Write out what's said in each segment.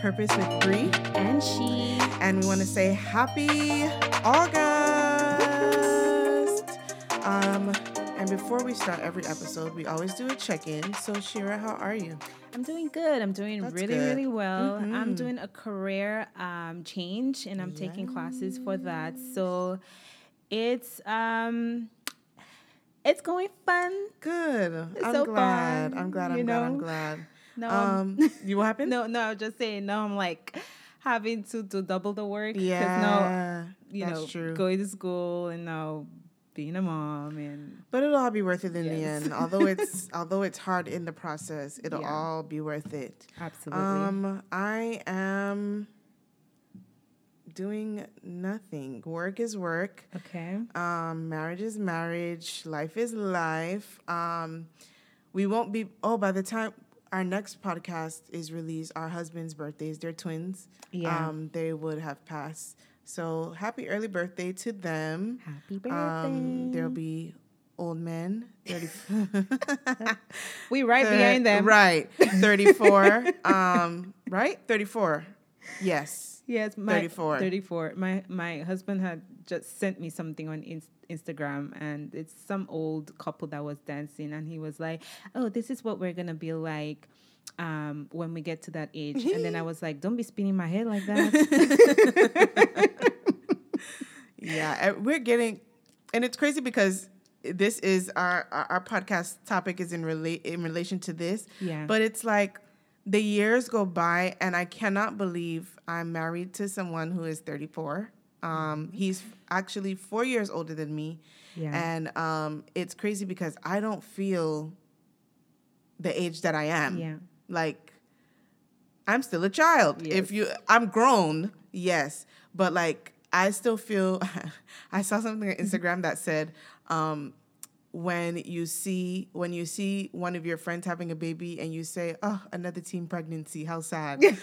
Purpose with Bree. And she. And we want to say happy August. Um, and before we start every episode, we always do a check-in. So Shira, how are you? I'm doing good. I'm doing That's really, good. really well. I'm Mhm. doing a career um, change and I'm taking classes for that. So it's um it's going fun. Good. I'm so glad. fun, I'm glad. I'm glad. I'm glad. No, Um, you what happened? no, no, I was just saying no, I'm like having to do double the work. Yeah, you that's know, true. going to school and now being a mom and But it'll all be worth it in the end. Although it's although it's hard in the process, it'll Yeah. all be worth it. absolutely. Um, I am doing nothing. Work is work. okay. Um, marriage is marriage. Life is life. Um, we won't be. Oh, by the time our next podcast is released, our husbands' birthdays, they're twins. Yeah. Um, they would have passed. So happy early birthday to them. Happy birthday. Um, there'll be old men. 30, we right behind them. Right. 34. um, right? 34. Yes. Yes, my 34. 34. My my husband had just sent me something on Inst- Instagram, and it's some old couple that was dancing, and he was like, "Oh, this is what we're gonna be like." Um, when we get to that age, and then I was like, "Don't be spinning my head like that." Yeah. We're getting, and it's crazy because this is our our, our podcast topic is in relate in relation to this. Yeah. But it's like the years go by, and I cannot believe I'm married to someone who is 34. Um, he's actually four years older than me. Yeah. And um, it's crazy because I don't feel the age that I am. yeah, Like, I'm still a child. If you, I'm grown, yes, but like, I still feel. I saw something on Instagram that said, um, when you see when you see one of your friends having a baby and you say, "Oh, another teen pregnancy, how sad."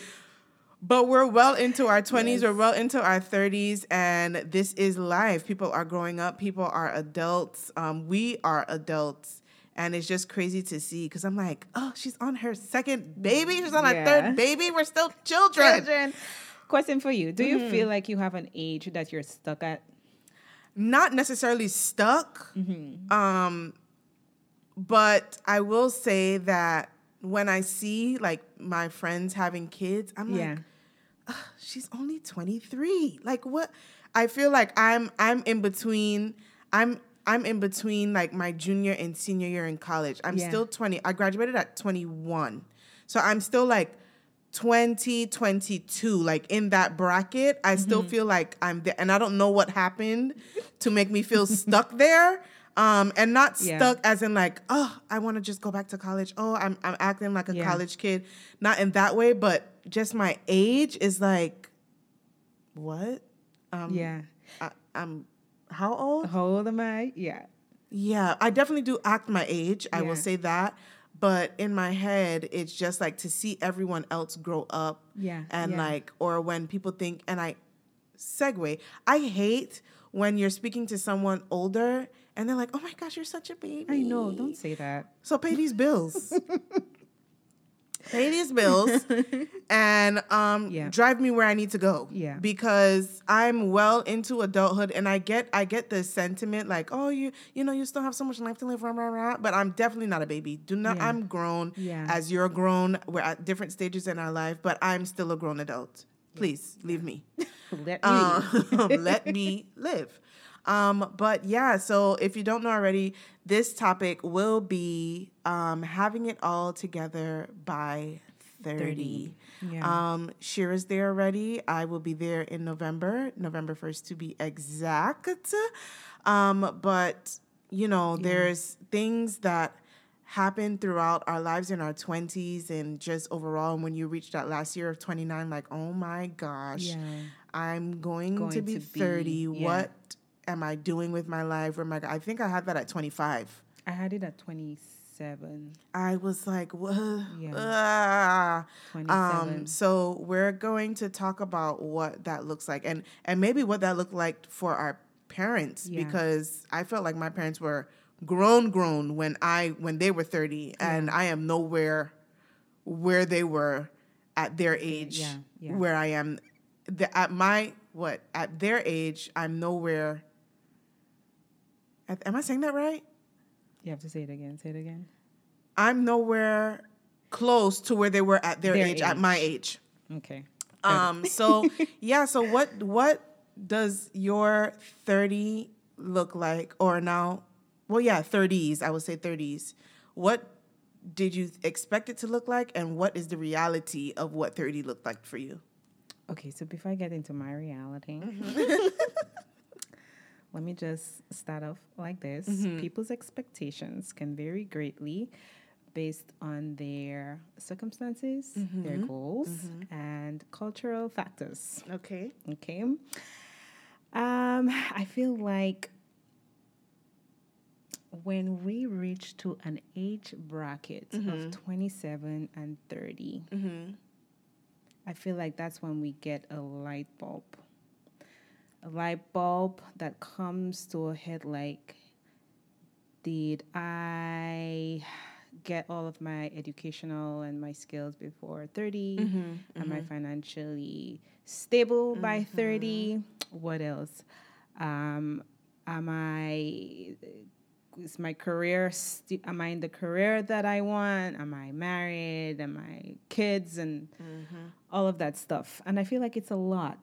But we're well into our 20s, we're well into our 30s, and this is life. People are growing up, people are adults. Um, we are adults. And it's just crazy to see because I'm like, oh, she's on her second baby. She's on her third baby. We're still children. Children. Question for you: Do Mm-hmm. you feel like you have an age that you're stuck at? Not necessarily stuck. Um, but I will say that when I see like my friends having kids, I'm Yeah. like, she's only 23 like what i feel like i'm i'm in between i'm i'm in between like my junior and senior year in college i'm Yeah. still 20 i graduated at 21 so i'm still like 20 22 like in that bracket i still Mm-hmm. feel like i'm there and i don't know what happened to make me feel stuck there um and not Yeah. stuck as in like oh i want to just go back to college oh i'm, I'm acting like a Yeah. college kid not in that way but just my age is like what um yeah. I, i'm how old How old am I? Yeah. yeah i definitely do act my age i Yeah. will say that but in my head it's just like to see everyone else grow up Yeah, and like or when people think and i segue i hate when you're speaking to someone older and they're like oh my gosh you're such a baby I know. Don't say that. so pay these bills. pay these bills and um Yeah. drive me where I need to go. Yeah. Because I'm well into adulthood and I get I get the sentiment like, oh you you know, you still have so much life to live, rah, rah, rah. but I'm definitely not a baby. Do not Yeah. I'm grown Yeah. as you're grown. We're at different stages in our life, but I'm still a grown adult. Please leave me. Let me. Um, let me live. Um, but yeah, so if you don't know already, this topic will be um, having it all together by 30. 30, yeah. Um, Shira's there already. I will be there in November, November 1st to be exact. Um, but, you know, there's things that happen throughout our lives in our 20s and just overall. And when you reach that last year of 29, like, oh my gosh, Yeah. I'm going, to be to be- 30. yeah. What am I doing with my life? Where am I, I think I had that at 25. I had it at 27. I was like, what? Yeah. Ah. 27. Um, so we're going to talk about what that looks like and and maybe what that looked like for our parents Yeah. because I felt like my parents were grown grown when I when they were 30 and I am nowhere where they were at their age Yeah, yeah. where I am the, at my what at their age I'm nowhere am I saying that right? You have to say it again. Say it again. I'm nowhere close to where they were at their, Their age, at my age. Okay. Um so yeah, so what what does your 30 look like or now well yeah, 30s, I would say 30s. What did you expect it to look like and what is the reality of what 30 looked like for you? Okay, so before I get into my reality, let me just start off like this. Mm-hmm. People's expectations can vary greatly based on their circumstances, their mm-hmm. goals, mm-hmm. and cultural factors. Okay. Okay. Um, I feel like when we reach to an age bracket of 27 and 30, I feel like that's when we get a light bulb. Light bulb that comes to a head like, did I get all of my educational and my skills before 30? Mm-hmm, am I mm-hmm. financially stable by mm-hmm. 30? What else? Um, am I is my career st- am i in the career that i want? Am i married? Am i kids? And all of that stuff. And i feel like it's a lot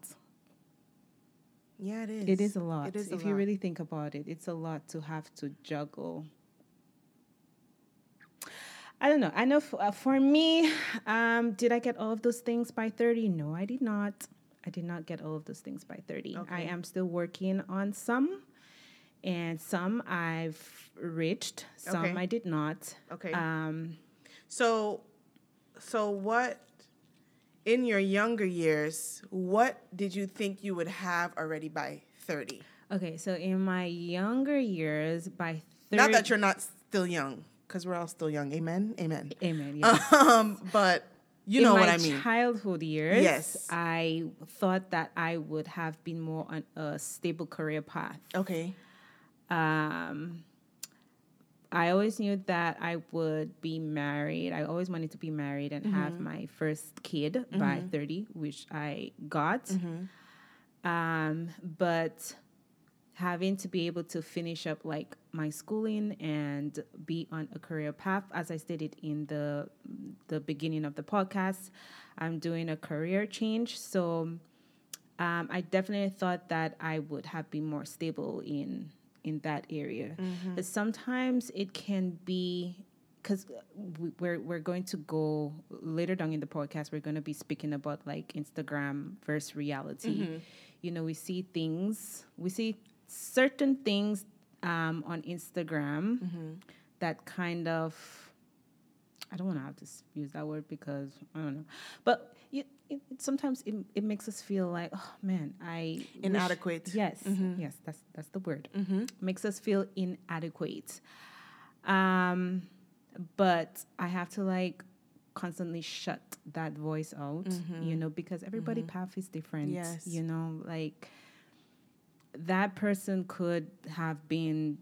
Yeah, it is. it is a lot It is a if you lot. really think about it it's a lot to have to juggle i don't know i know f- uh, for me um, did i get all of those things by 30 no i did not i did not get all of those things by 30 Okay. i am still working on some and some i've reached some Okay. i did not Okay. um, So, so what in your younger years? What did you think you would have already by thirty? okay so in my younger years by 30 Not that you're not still young, because we're all still young. Amen. Amen. amen. Um, but you know what I mean. In my childhood years, Yes. I thought that I would have been more on a stable career path. okay. Um, I always knew that I would be married. I always wanted to be married and have Mm-hmm. my first kid by 30, which I got. Mm-hmm. Um, but having to be able to finish up like my schooling and be on a career path as i stated in the the beginning of the podcast i'm doing a career change so um, i definitely thought that i would have been more stable in in that area mm-hmm. but sometimes it can be because we're we're going to go later down in the podcast. We're going to be speaking about like Instagram versus reality. Mm-hmm. You know, we see things, we see certain things um, on Instagram mm-hmm. that kind of. I don't want to have to use that word because I don't know, but it, it, sometimes it, it makes us feel like, oh man, I wish- Inadequate. Yes, mm-hmm. yes, that's that's the word. Mm-hmm. Makes us feel inadequate. Um, but I have to like constantly shut that voice out, mm-hmm. you know, because everybody path is different. Yes. You know, like that person could have been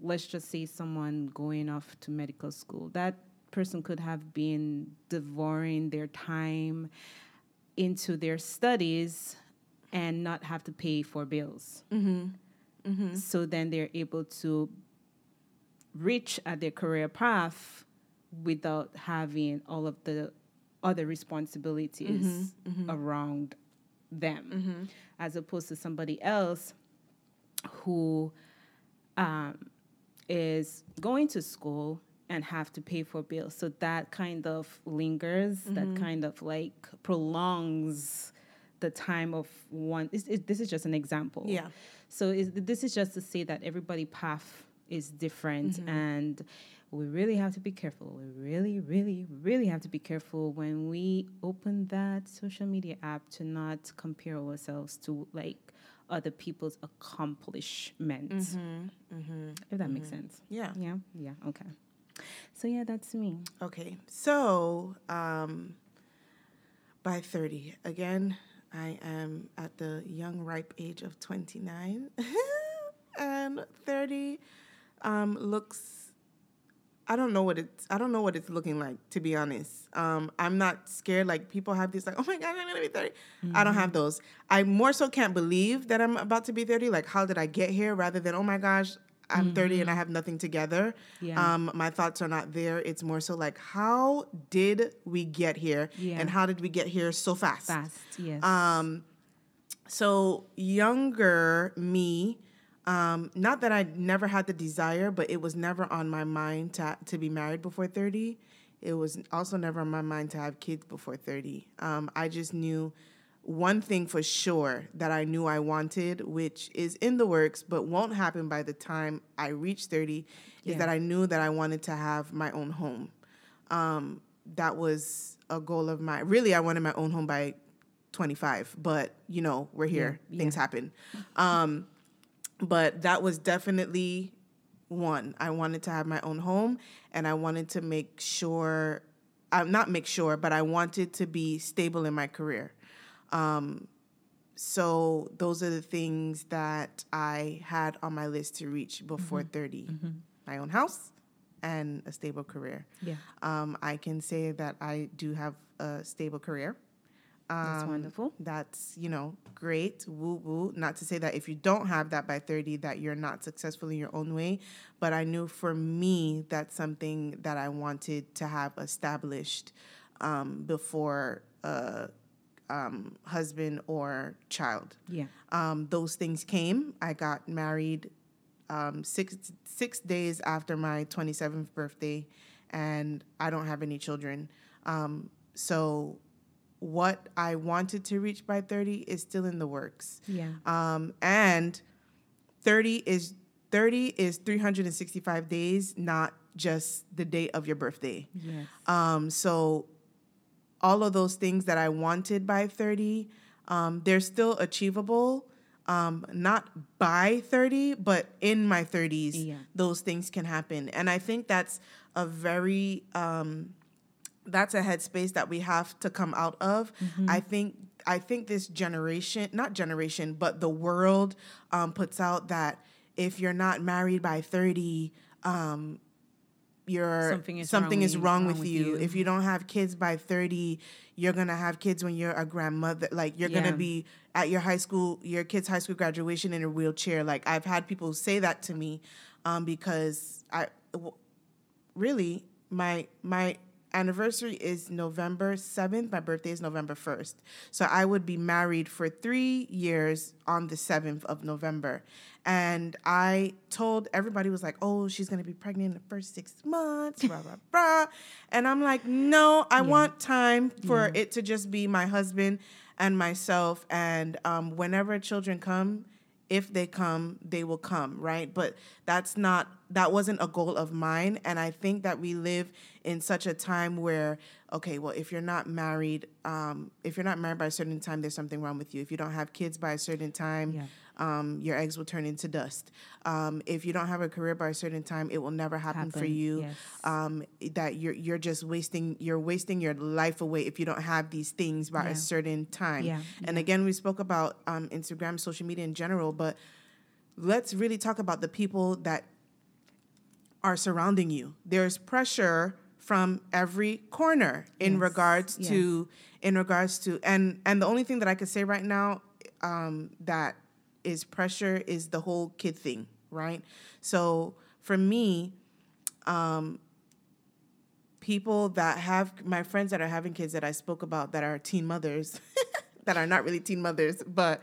let's just say someone going off to medical school. That person could have been devouring their time into their studies and not have to pay for bills. Mm-hmm. Mm-hmm. So then they're able to reach at their career path without having all of the other responsibilities mm-hmm. around them, as opposed to somebody else who um, is going to school and have to pay for bills. So that kind of lingers, that mm-hmm. kind of like prolongs the time of one. This, it, this is just an example. Yeah. So is, this is just to say that everybody path is different mm-hmm. and we really have to be careful. We really, really, really have to be careful when we open that social media app to not compare ourselves to like other people's accomplishments. Mm-hmm. If that makes sense. Yeah. Yeah. Yeah. Okay. So yeah, that's me. Okay. So, um, by 30, again, I am at the young, ripe age of 29 and 30. um, looks. I don't know what it's. I don't know what it's looking like to be honest. Um, I'm not scared. Like people have these like, oh my god, I'm gonna be 30. I don't have those. I more so can't believe that I'm about to be 30. Like, how did I get here? Rather than, oh my gosh, I'm 30 and I have nothing together. Yeah. Um, my thoughts are not there. It's more so like, how did we get here? Yeah. And how did we get here so fast? Fast, yes. Um, so younger me, um, not that I never had the desire, but it was never on my mind to to be married before thirty. It was also never on my mind to have kids before thirty. Um, I just knew one thing for sure that I knew I wanted, which is in the works, but won't happen by the time I reach thirty, is that I knew that I wanted to have my own home. Um, that was a goal of mine. Really, I wanted my own home by 25, but you know, we're here. Yeah, Things yeah. happen. Um, but that was definitely one. I wanted to have my own home and I wanted to make sure, uh, not make sure, but I wanted to be stable in my career. Um, so those are the things that I had on my list to reach before 30 my own house and a stable career. yeah, Um, I can say that I do have a stable career. that's Um, wonderful. That's, you know, great. Woo woo. Not to say that if you don't have that by 30 that you're not successful in your own way, but I knew for me that's something that I wanted to have established um, before a um, husband or child. Yeah, Um, those things came. I got married um, six six days after my 27th birthday, and I don't have any children. Um, so, what I wanted to reach by 30 is still in the works. yeah, Um, and 30 is 30 is 365 days, not just the day of your birthday. yes, Um, so all of those things that I wanted by 30, um, they're still achievable. Um, not by 30, but in my 30s, Yeah. those things can happen. And I think that's a very, um, that's a headspace that we have to come out of. I think I think this generation, not generation, but the world um, puts out that if you're not married by 30, um, you're Something is something wrong is with- wrong wrong with you. you. If you don't have kids by 30, you're going to have kids when you're a grandmother. Like you're going to be at your high school, your kid's high school graduation in a wheelchair. Like I've had people say that to me um, because I w- really my my anniversary is November 7th. My birthday is November 1st. So I would be married for 3 years on the 7th of November. And I told everybody was like, "Oh, she's going to be pregnant in the first 6 months, blah blah blah." And I'm like, "No, I want time for it to just be my husband and myself and um, whenever children come, if they come, they will come, right? But that's not that wasn't a goal of mine and I think that we live in such a time where okay, well, if you're not married, um, if you're not married by a certain time, there's something wrong with you. If you don't have kids by a certain time, Yeah. Um, your eggs will turn into dust. Um, if you don't have a career by a certain time, it will never happen, for you. yes. Um, that you're you're just wasting you're wasting your life away if you don't have these things by Yeah. a certain time. Yeah, And again, we spoke about um, Instagram, social media in general, but let's really talk about the people that are surrounding you. There's pressure from every corner in Yes, regards yes. to in regards to and and the only thing that I could say right now um, that is pressure is the whole kid thing, right? So for me, um, people that have my friends that are having kids that I spoke about that are teen mothers that are not really teen mothers, but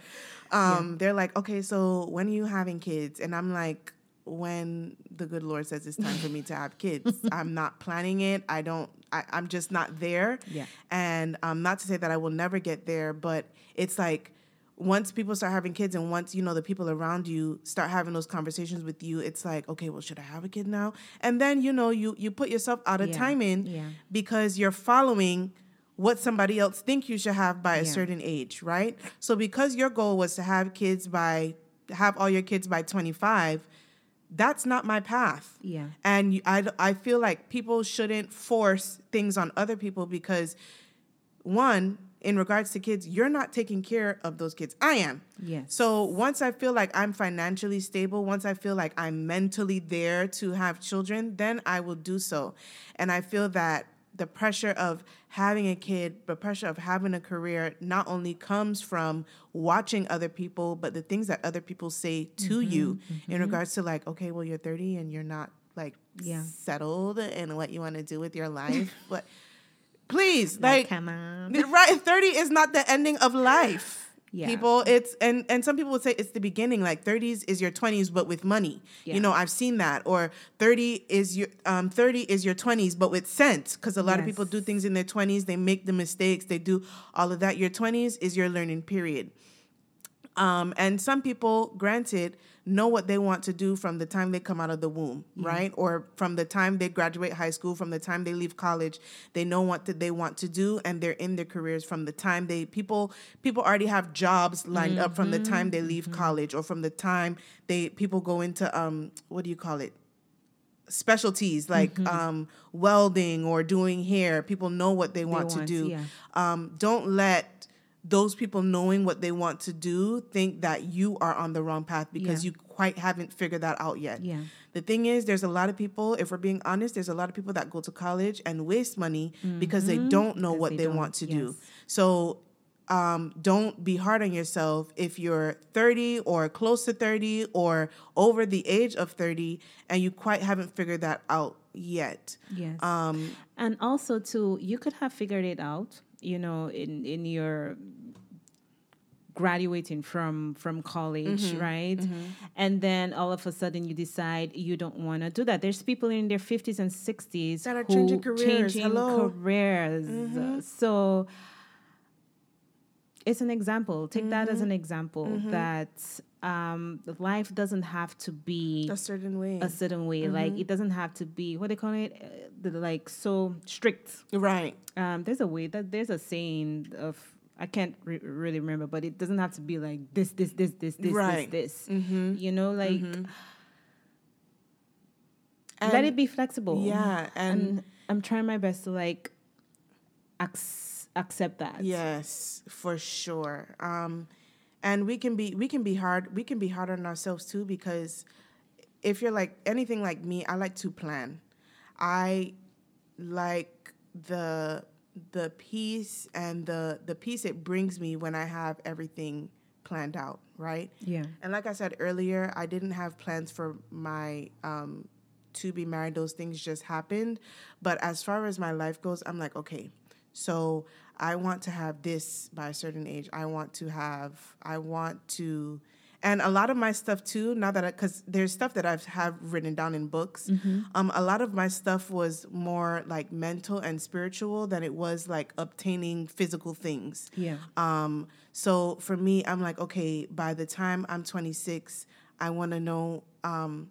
um, they're like, okay, so when are you having kids? And I'm like, when the good Lord says it's time for me to have kids, I'm not planning it. I don't. I, I'm just not there. Yeah. And um, not to say that I will never get there, but it's like once people start having kids and once you know the people around you start having those conversations with you it's like okay well should i have a kid now and then you know you you put yourself out of Yeah, time in yeah. because you're following what somebody else think you should have by a Yeah. certain age right so because your goal was to have kids by have all your kids by 25 that's not my path Yeah. and I, I feel like people shouldn't force things on other people because one in regards to kids, you're not taking care of those kids. I am. Yes. So once I feel like I'm financially stable, once I feel like I'm mentally there to have children, then I will do so. And I feel that the pressure of having a kid, the pressure of having a career, not only comes from watching other people, but the things that other people say to Mm-hmm, you in regards to like, okay, well, you're 30 and you're not like Yeah. settled in what you want to do with your life. but please, Like, like, come on. right, 30 is not the ending of life. Yeah. People, it's and and some people would say it's the beginning. Like 30s is your 20s, but with money. Yeah. You know, I've seen that. Or 30 is your um 30 is your 20s, but with sense. Because a lot of people do things in their 20s, they make the mistakes, they do all of that. Your 20s is your learning period. Um, and some people, granted, know what they want to do from the time they come out of the womb, right? Or from the time they graduate high school, from the time they leave college, they know what they want to do, and they're in their careers from the time they people people already have jobs lined up from the time they leave college, or from the time they people go into um what do you call it? specialties like Mm-hmm. um, welding or doing hair. People know what they want, to want, do. yeah. Um, don't let those people knowing what they want to do think that you are on the wrong path because Yeah. you quite haven't figured that out yet. Yeah. The thing is, there's a lot of people, if we're being honest, there's a lot of people that go to college and waste money because they don't know what they they, want to do. So um, don't be hard on yourself if you're 30 or close to 30 or over the age of 30 and you quite haven't figured that out yet. Yes. Um, and also too you could have figured it out you know in in your graduating from from college Mm-hmm. right and then all of a sudden you decide you don't want to do that there's people in their 50s and 60s That are changing careers. changing Hello. careers so it's an example take that Mm-hmm. as an example that um, life doesn't have to be a certain way. a certain way. Like Mm-hmm. it doesn't have to be what they call it, uh, the, like so strict. right. Um, there's a way that there's a saying of I can't re- really remember, but it doesn't have to be like this, this, this, this, this, Right. this, this. Mm-hmm. You know, like let it be flexible. Yeah. And, and I'm trying my best to like ac- accept that. yes, for sure. Um, and we can be we can be hard we can be hard on ourselves too because if you're like anything like me, I like to plan. I like the the peace and the the peace it brings me when I have everything planned out, right? Yeah. And like I said earlier, I didn't have plans for my um, to be married. Those things just happened. But as far as my life goes, I'm like, okay, so I want to have this by a certain age. I want to have, I want to, and a lot of my stuff too. Now that I, because there's stuff that I've have written down in books. Um, a lot of my stuff was more like mental and spiritual than it was like obtaining physical things. Yeah. Um, so for me, I'm like, okay, by the time I'm 26, I want to know, um,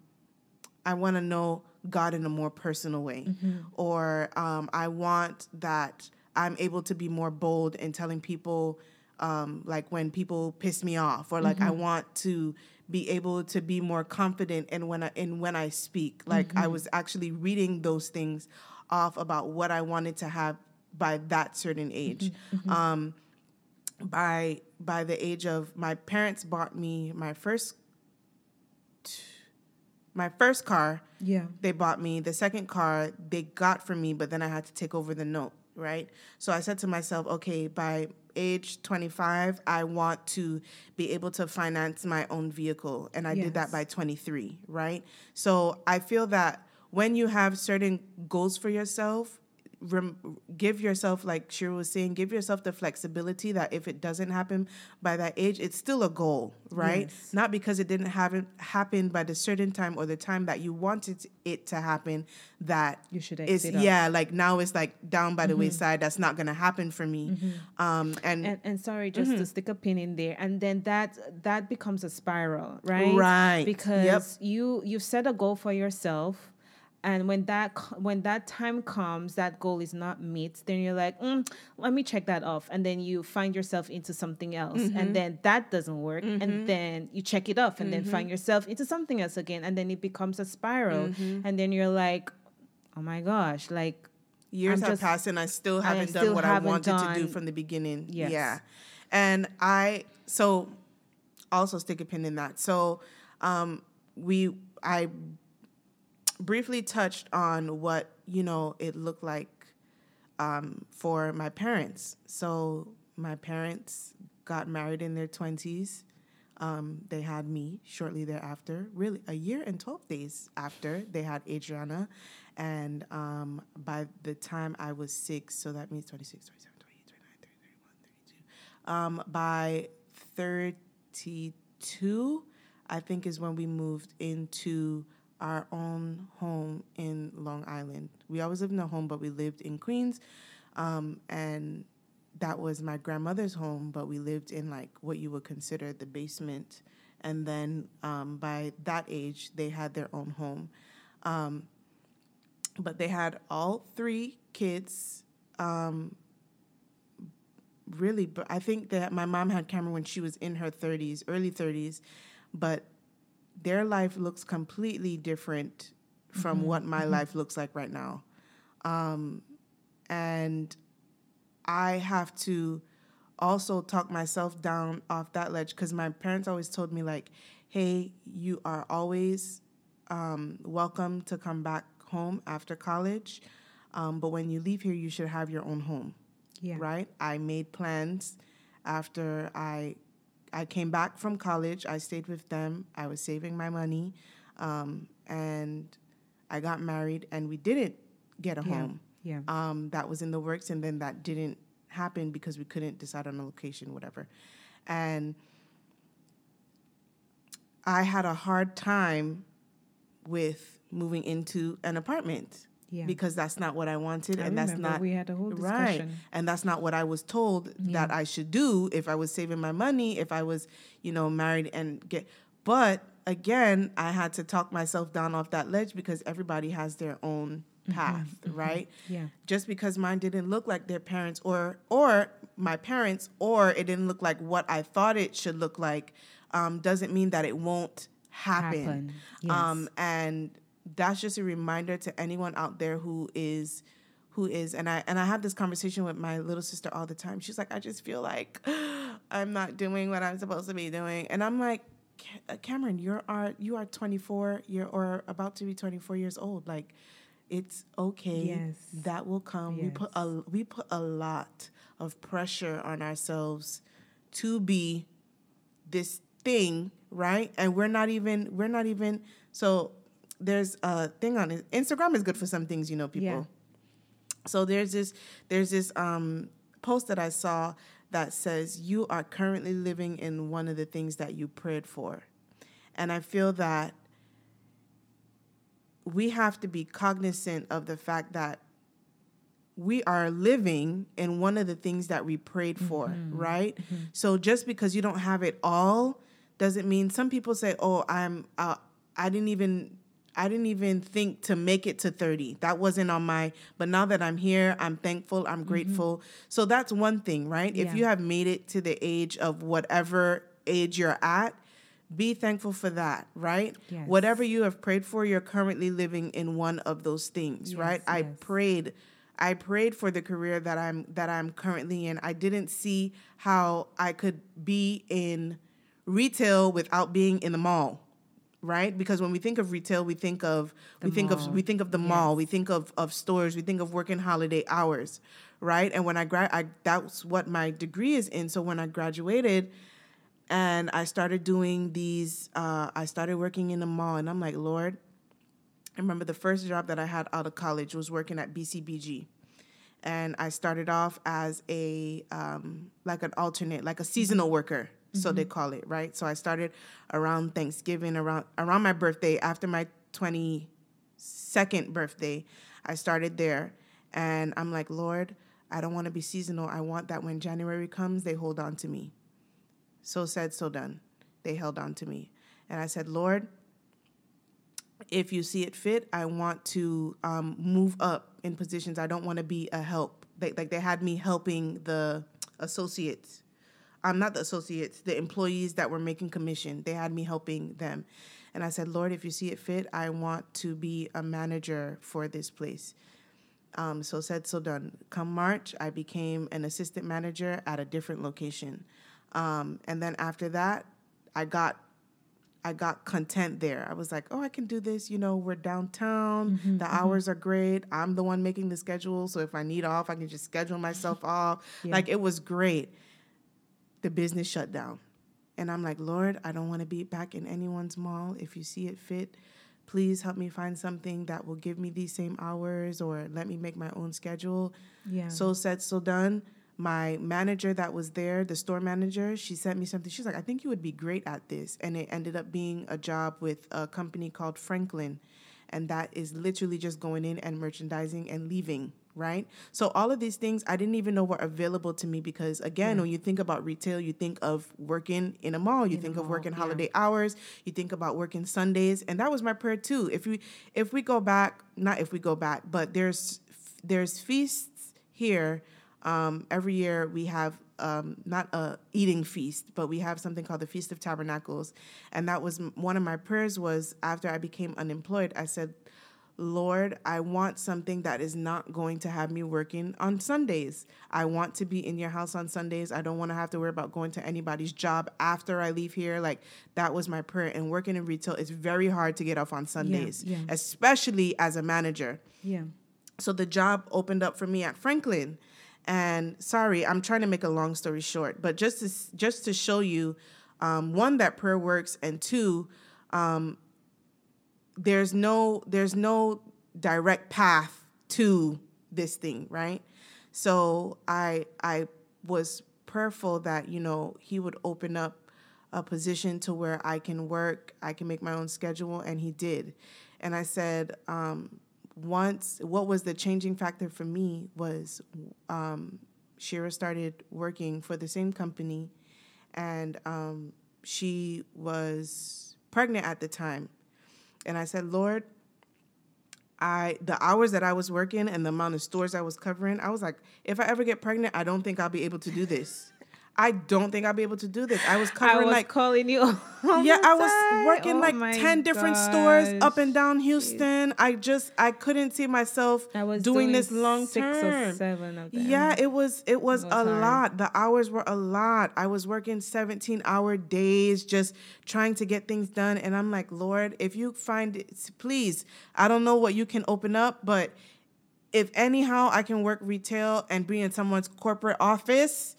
I want to know God in a more personal way, or um, I want that I'm able to be more bold in telling people, um, like when people piss me off, or like I want to be able to be more confident in when I in when I speak. Like I was actually reading those things off about what I wanted to have by that certain age. Um, by by the age of my parents bought me my first my first car Yeah. they bought me the second car they got for me but then i had to take over the note right? So i said to myself okay by age 25 i want to be able to finance my own vehicle. And i did that by 23 right? So i feel that when you have certain goals for yourself rem- give yourself like Shira was saying give yourself the flexibility that if it doesn't happen by that age it's still a goal right Yes. not because it didn't happen happen by the certain time or the time that you wanted it to happen that You should it's up. yeah like now it's like down by the wayside that's not gonna happen for me um and, and, and sorry just Mm-hmm. to stick a pin in there and then that that becomes a spiral right Right. because Yep. you you set a goal for yourself and when that when that time comes that goal is not met then you're like mm, let me check that off and then you find yourself into something else Mm-hmm. and then that doesn't work and then you check it off and then Mm-hmm. find yourself into something else again and then it becomes a spiral Mm-hmm. and then you're like oh my gosh like years I'm have just- passed and I still haven't done still what haven't I wanted to do from the beginning. Yes. Yeah. And I so also stick a pin in that. So um we I briefly touched on what, you know, it looked like um for my parents. So my parents got married in their 20s. Um, they had me shortly thereafter, really a year and 12 days after they had Adriana. And um, by the time I was six, so that means 26, 27, 28, 29, 30, 31, 32. Um, by 32, I think is when we moved into our own home in Long Island. We always lived in a home, but we lived in Queens. Um, and that was my grandmother's home, but we lived in like what you would consider the basement. And then um, by that age, they had their own home. Um, but they had all three kids. Um, really, but I think that my mom had Cameron when she was in her 30s, early 30s, but their life looks completely different from what my life looks like right now. Um, and I have to also talk myself down off that ledge because my parents always told me like, "Hey, you are always um, welcome to come back home after college, um, but when you leave here, you should have your own home." Yeah. Right? I made plans after I I came back from college. I stayed with them. I was saving my money, um, and I got married, and we didn't get a Yeah. home Yeah. um, that was in the works, and then that didn't happen because we couldn't decide on a location, whatever. And I had a hard time with moving into an apartment Yeah. because that's not what I wanted, I and that's not we had a whole discussion. right, and that's not what I was told that I should do if I was saving my money, if I was, you know, married and get. But again, I had to talk myself down off that ledge because everybody has their own path, right? Yeah. just because mine didn't look like their parents or or my parents or it didn't look like what I thought it should look like um, doesn't mean that it won't happen. Happen, Um, and that's just a reminder to anyone out there who is who is and I and I have this conversation with my little sister all the time. She's like, I just feel like I'm not doing what I'm supposed to be doing, and I'm like. Uh, Cameron, you are you are 24. You're or about to be 24 years old. Like, it's okay Yes. that will come we put a we put a lot of pressure on ourselves to be this thing right and we're not even we're not even so there's a thing on it. Instagram is good for some things you know people. Yeah. so there's this there's this um post that i saw that says you are currently living in one of the things that you prayed for. And i feel that we have to be cognizant of the fact that we are living in one of the things that we prayed for, right? So just because you don't have it all doesn't mean some people say, "Oh, I'm uh, I didn't even I didn't even think to make it to 30. That wasn't on my but now that I'm here, I'm thankful, I'm mm-hmm. grateful." So that's one thing, right? If you have made it to the age of whatever age you're at, be thankful for that, right? Yes. Whatever you have prayed for, you're currently living in one of those things, right? Yes, I prayed I prayed for the career that I'm that I'm currently in. I didn't see how I could be in retail without being in the mall. Right? Because when we think of retail, we think of we think of we think of the mall, we think of of stores, we think of working holiday hours, right? And when I grad I that's what my degree is in. So when I graduated, and I started doing these. Uh, I started working in the mall, and I'm like, Lord. I remember the first job that I had out of college was working at BCBG, and I started off as a um, like an alternate, like a seasonal worker, so they call it, right? So I started around Thanksgiving, around around my birthday, after my twenty second birthday, I started there, and I'm like, Lord, I don't want to be seasonal. I want that when January comes, they hold on to me. So said, so done. They held on to me. And I said, Lord, if you see it fit, I want to um, move up in positions. I don't want to be a help. They, like they had me helping the associates. I'm not the associates, the employees that were making commission. They had me helping them. And I said, Lord, if you see it fit, I want to be a manager for this place. Um, so said, so done. Come March, I became an assistant manager at a different location. Um, and then after that, I got I got content there. I was like, oh, I can do this. You know, we're downtown. Mm-hmm, the hours are great. I'm the one making the schedule. So if I need off, I can just schedule myself off. Yeah. Like it was great. The business shut down. And I'm like, Lord, I don't want to be back in anyone's mall. If you see it fit, please help me find something that will give me these same hours or let me make my own schedule. Yeah. So said, so done. My manager that was there, the store manager, she sent me something. She's like, I think you would be great at this. And it ended up being a job with a company called Franklin. And that is literally just going in and merchandising and leaving, right? So all of these things I didn't even know were available to me because again, when you think about retail, you think of working in a mall, you In think of mall, working yeah. holiday hours, you think about working Sundays, and that was my prayer too. If we if we go back, not if we go back, but there's there's feasts here. Um, every year we have um, not a eating feast, but we have something called the Feast of Tabernacles, and that was one of my prayers. Was after I became unemployed, I said, Lord, I want something that is not going to have me working on Sundays. I want to be in your house on Sundays. I don't want to have to worry about going to anybody's job after I leave here. Like that was my prayer. And working in retail is very hard to get off on Sundays, yeah. especially as a manager. yeah. So the job opened up for me at Franklin. And sorry, I'm trying to make a long story short, but just to just to show you, um, one that prayer works, and two, um, there's no there's no direct path to this thing, right? So I I was prayerful that you know he would open up a position to where I can work, I can make my own schedule, and he did. And I said, um, once what was the changing factor for me was um, Shira started working for the same company, and um, she was pregnant at the time. And I said, Lord, I the hours that I was working and the amount of stores I was covering, I was like, if I ever get pregnant, I don't think I'll be able to do this. I don't think I'll be able to do this. I was I covering was like calling you. yeah, I was time. working Oh like my 10 different stores up and down Houston. I just I couldn't see myself I was doing, this doing long six or seven of them. Yeah, it was it was a hard. lot. The hours were a lot. I was working 17 hour days just trying to get things done and I'm like, "Lord, if you find it, please, I don't know what you can open up, but if anyhow I can work retail and be in someone's corporate office,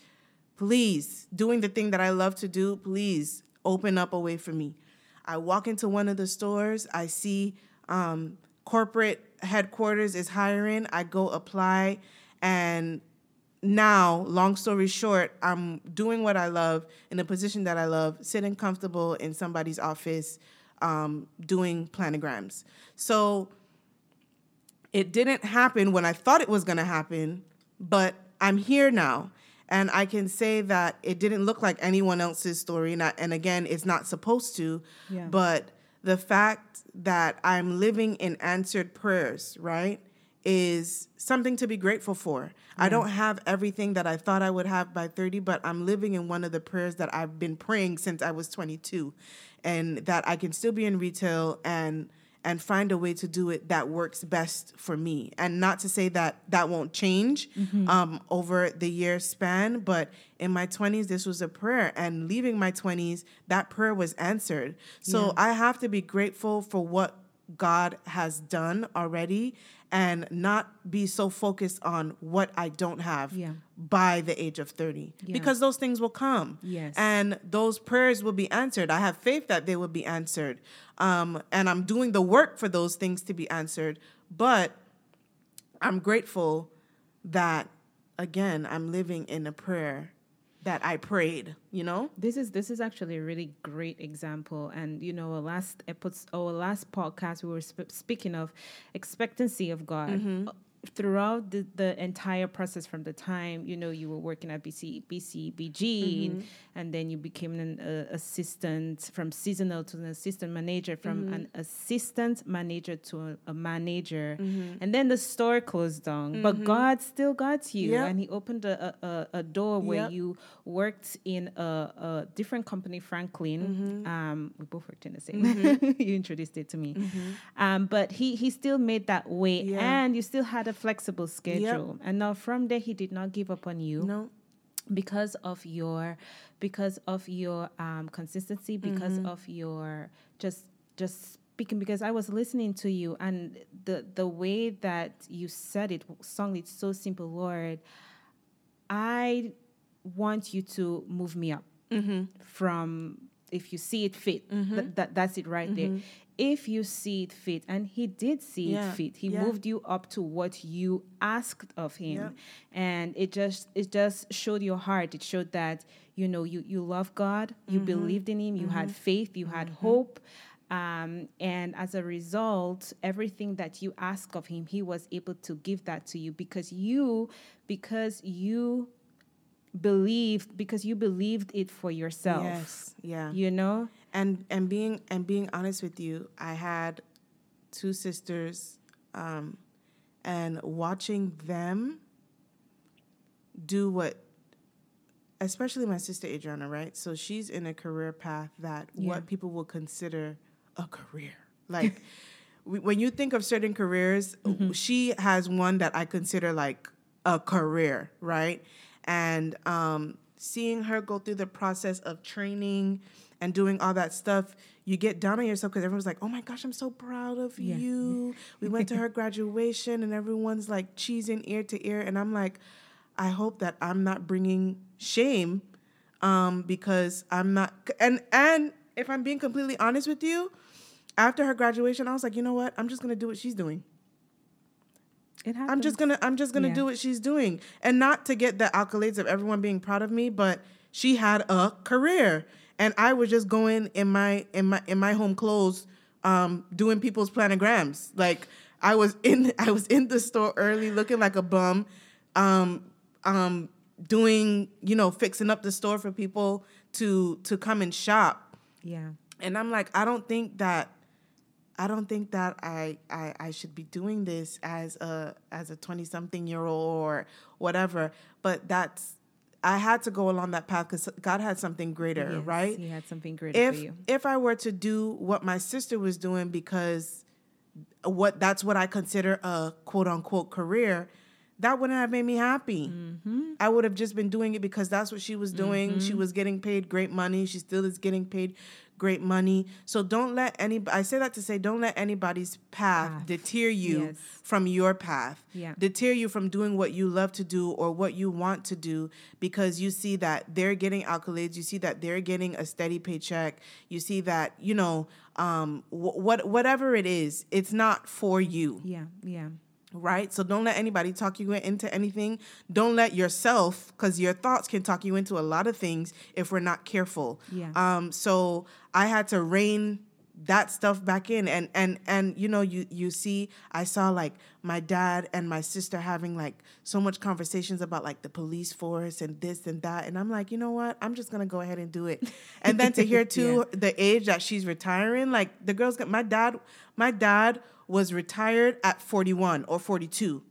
please, doing the thing that I love to do, please open up a way for me. I walk into one of the stores, I see um, corporate headquarters is hiring, I go apply, and now, long story short, I'm doing what I love in a position that I love, sitting comfortable in somebody's office, um, doing planograms. So it didn't happen when I thought it was to happen, but I'm here now. And I can say that it didn't look like anyone else's story. And, I, and again, it's not supposed to. Yeah. But the fact that I'm living in answered prayers, right, is something to be grateful for. I don't have everything that I thought I would have by 30, but I'm living in one of the prayers that I've been praying since I was 22. And that I can still be in retail and and find a way to do it that works best for me. And not to say that that won't change um, over the year span, but in my 20s, this was a prayer. And leaving my 20s, that prayer was answered. So Yeah. I have to be grateful for what God has done already and not be so focused on what I don't have Yeah. by the age of 30 Yeah. because those things will come Yes. and those prayers will be answered i have faith that they will be answered um, and i'm doing the work for those things to be answered but i'm grateful that again i'm living in a prayer that i prayed you know This is this is actually a really great example, and you know, our last episode, our last podcast, we were sp- speaking of expectancy of God. Mm-hmm. Throughout the, the entire process, from the time you know you were working at BC, BCBG, Mm-hmm. and, and then you became an uh, assistant from seasonal to an assistant manager, from Mm-hmm. an assistant manager to a, a manager, Mm-hmm. and then the store closed down. But God still got you, Yep. and He opened a, a, a- door where Yep. you worked in a, a different company, Franklin. Mm-hmm. Um, we both worked in the same. you introduced it to me. Um, but he he still made that way, Yeah. and you still had a flexible schedule. And now from there, he did not give up on you No. because of your because of your um, consistency because Mm-hmm. of your just just speaking because i was listening to you and the the way that you said it sung it so simple lord i want you to move me up Mm-hmm. from if you see it fit th- that, that's it right there if you see it fit and he did see Mm-hmm. Yeah, it fit he yeah. moved you up to what you asked of him Yeah. and it just it just showed your heart it showed that you know you you love god you Mm-hmm. believed in him you had faith you had hope um, and as a result everything that you ask of him he was able to give that to you because you because you believed because you believed it for yourself Yes. Yeah. you know and and being and being honest with you i had two sisters um and watching them do what especially my sister adriana right so she's in a career path that Yeah. what people will consider a career like when you think of certain careers she has one that i consider like a career right and um seeing her go through the process of training and doing all that stuff you get down on yourself because everyone's like oh my gosh i'm so proud of Yeah. you. We went to her graduation and everyone's like cheesing ear to ear and i'm like i hope that i'm not bringing shame um because i'm not and and if i'm being completely honest with you after her graduation i was like you know what? I'm just gonna do what she's doing it happens. I'm just gonna I'm just gonna Yeah. do what she's doing, and not to get the accolades of everyone being proud of me, but she had a career, and I was just going in my in my in my home clothes, um, doing people's planograms. Like I was in I was in the store early, looking like a bum, um, um, doing you know fixing up the store for people to to come and shop. yeah And I'm like, I don't think that I don't think that I, I I should be doing this as a as a 20 something year old or whatever. But that's I had to go along that path because God had something greater, Yes, right? he had something greater If for you if I were to do what my sister was doing because what that's what I consider a quote unquote career, that wouldn't have made me happy. Mm-hmm. I would have just been doing it because that's what she was doing. She was getting paid great money. She still is getting paid great money. So don't let any I say that to say don't let anybody's path, Path. deter you Yes. from your path. Yeah. Deter you from doing what you love to do or what you want to do because you see that they're getting accolades, you see that they're getting a steady paycheck, you see that, you know, um wh- what whatever it is, it's not for you yeah yeah right? So don't let anybody talk you into anything. Don't let yourself, because your thoughts can talk you into a lot of things if we're not careful. Yeah. Um. So I had to rein that stuff back in, and and and you know, you you see, I saw like my dad and my sister having like so much conversations about like the police force and this and that, and I'm like, you know what? I'm just gonna go ahead and do it. And then to hear too the age that she's retiring, like the girls got my dad, my dad was retired at 41 or 42.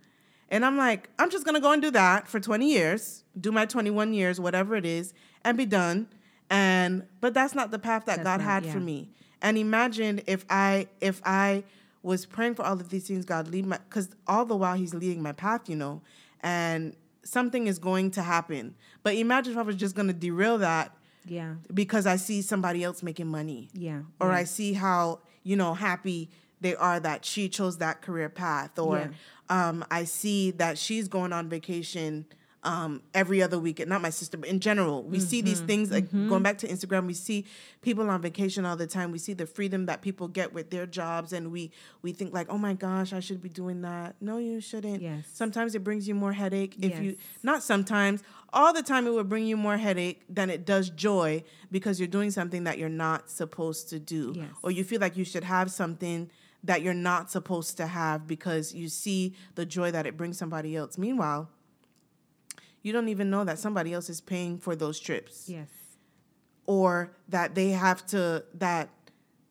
And I'm like, I'm just gonna go and do that for 20 years, do my 21 years, whatever it is, and be done. And but that's not the path that That's God not- had for me. And imagine if I if I was praying for all of these things, God lead my because all the while He's leading my path, you know, and something is going to happen. But imagine if I was just gonna derail that yeah because I see somebody else making money yeah or yeah. I see how you know happy they are that she chose that career path, or um, I see that she's going on vacation um, every other weekend. Not my sister, but in general, we see Mm-hmm. these things. Like going back to Instagram, we see people on vacation all the time. We see the freedom that people get with their jobs, and we we think like, oh my gosh, I should be doing that. No, you shouldn't. Yes. Sometimes it brings you more headache if you not sometimes all the time it will bring you more headache than it does joy because you're doing something that you're not supposed to do Yes. or you feel like you should have something that you're not supposed to have because you see the joy that it brings somebody else. Meanwhile you don't even know that somebody else is paying for those trips. Yes. Or that they have to that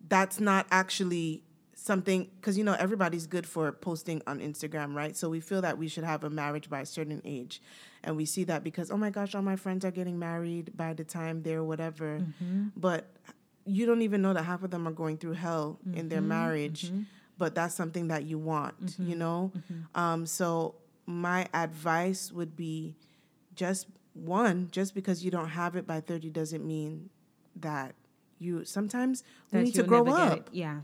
that's not actually something because you know everybody's good for posting on instagram right? So we feel that we should have a marriage by a certain age. And we see that because oh my gosh all my friends are getting married by the time they're whatever. Mm-hmm. But you don't even know that half of them are going through hell in their marriage but that's something that you want, you know? Um, so my advice would be just one, just because you don't have it by 30 doesn't mean that you sometimes we need to grow up. Yeah.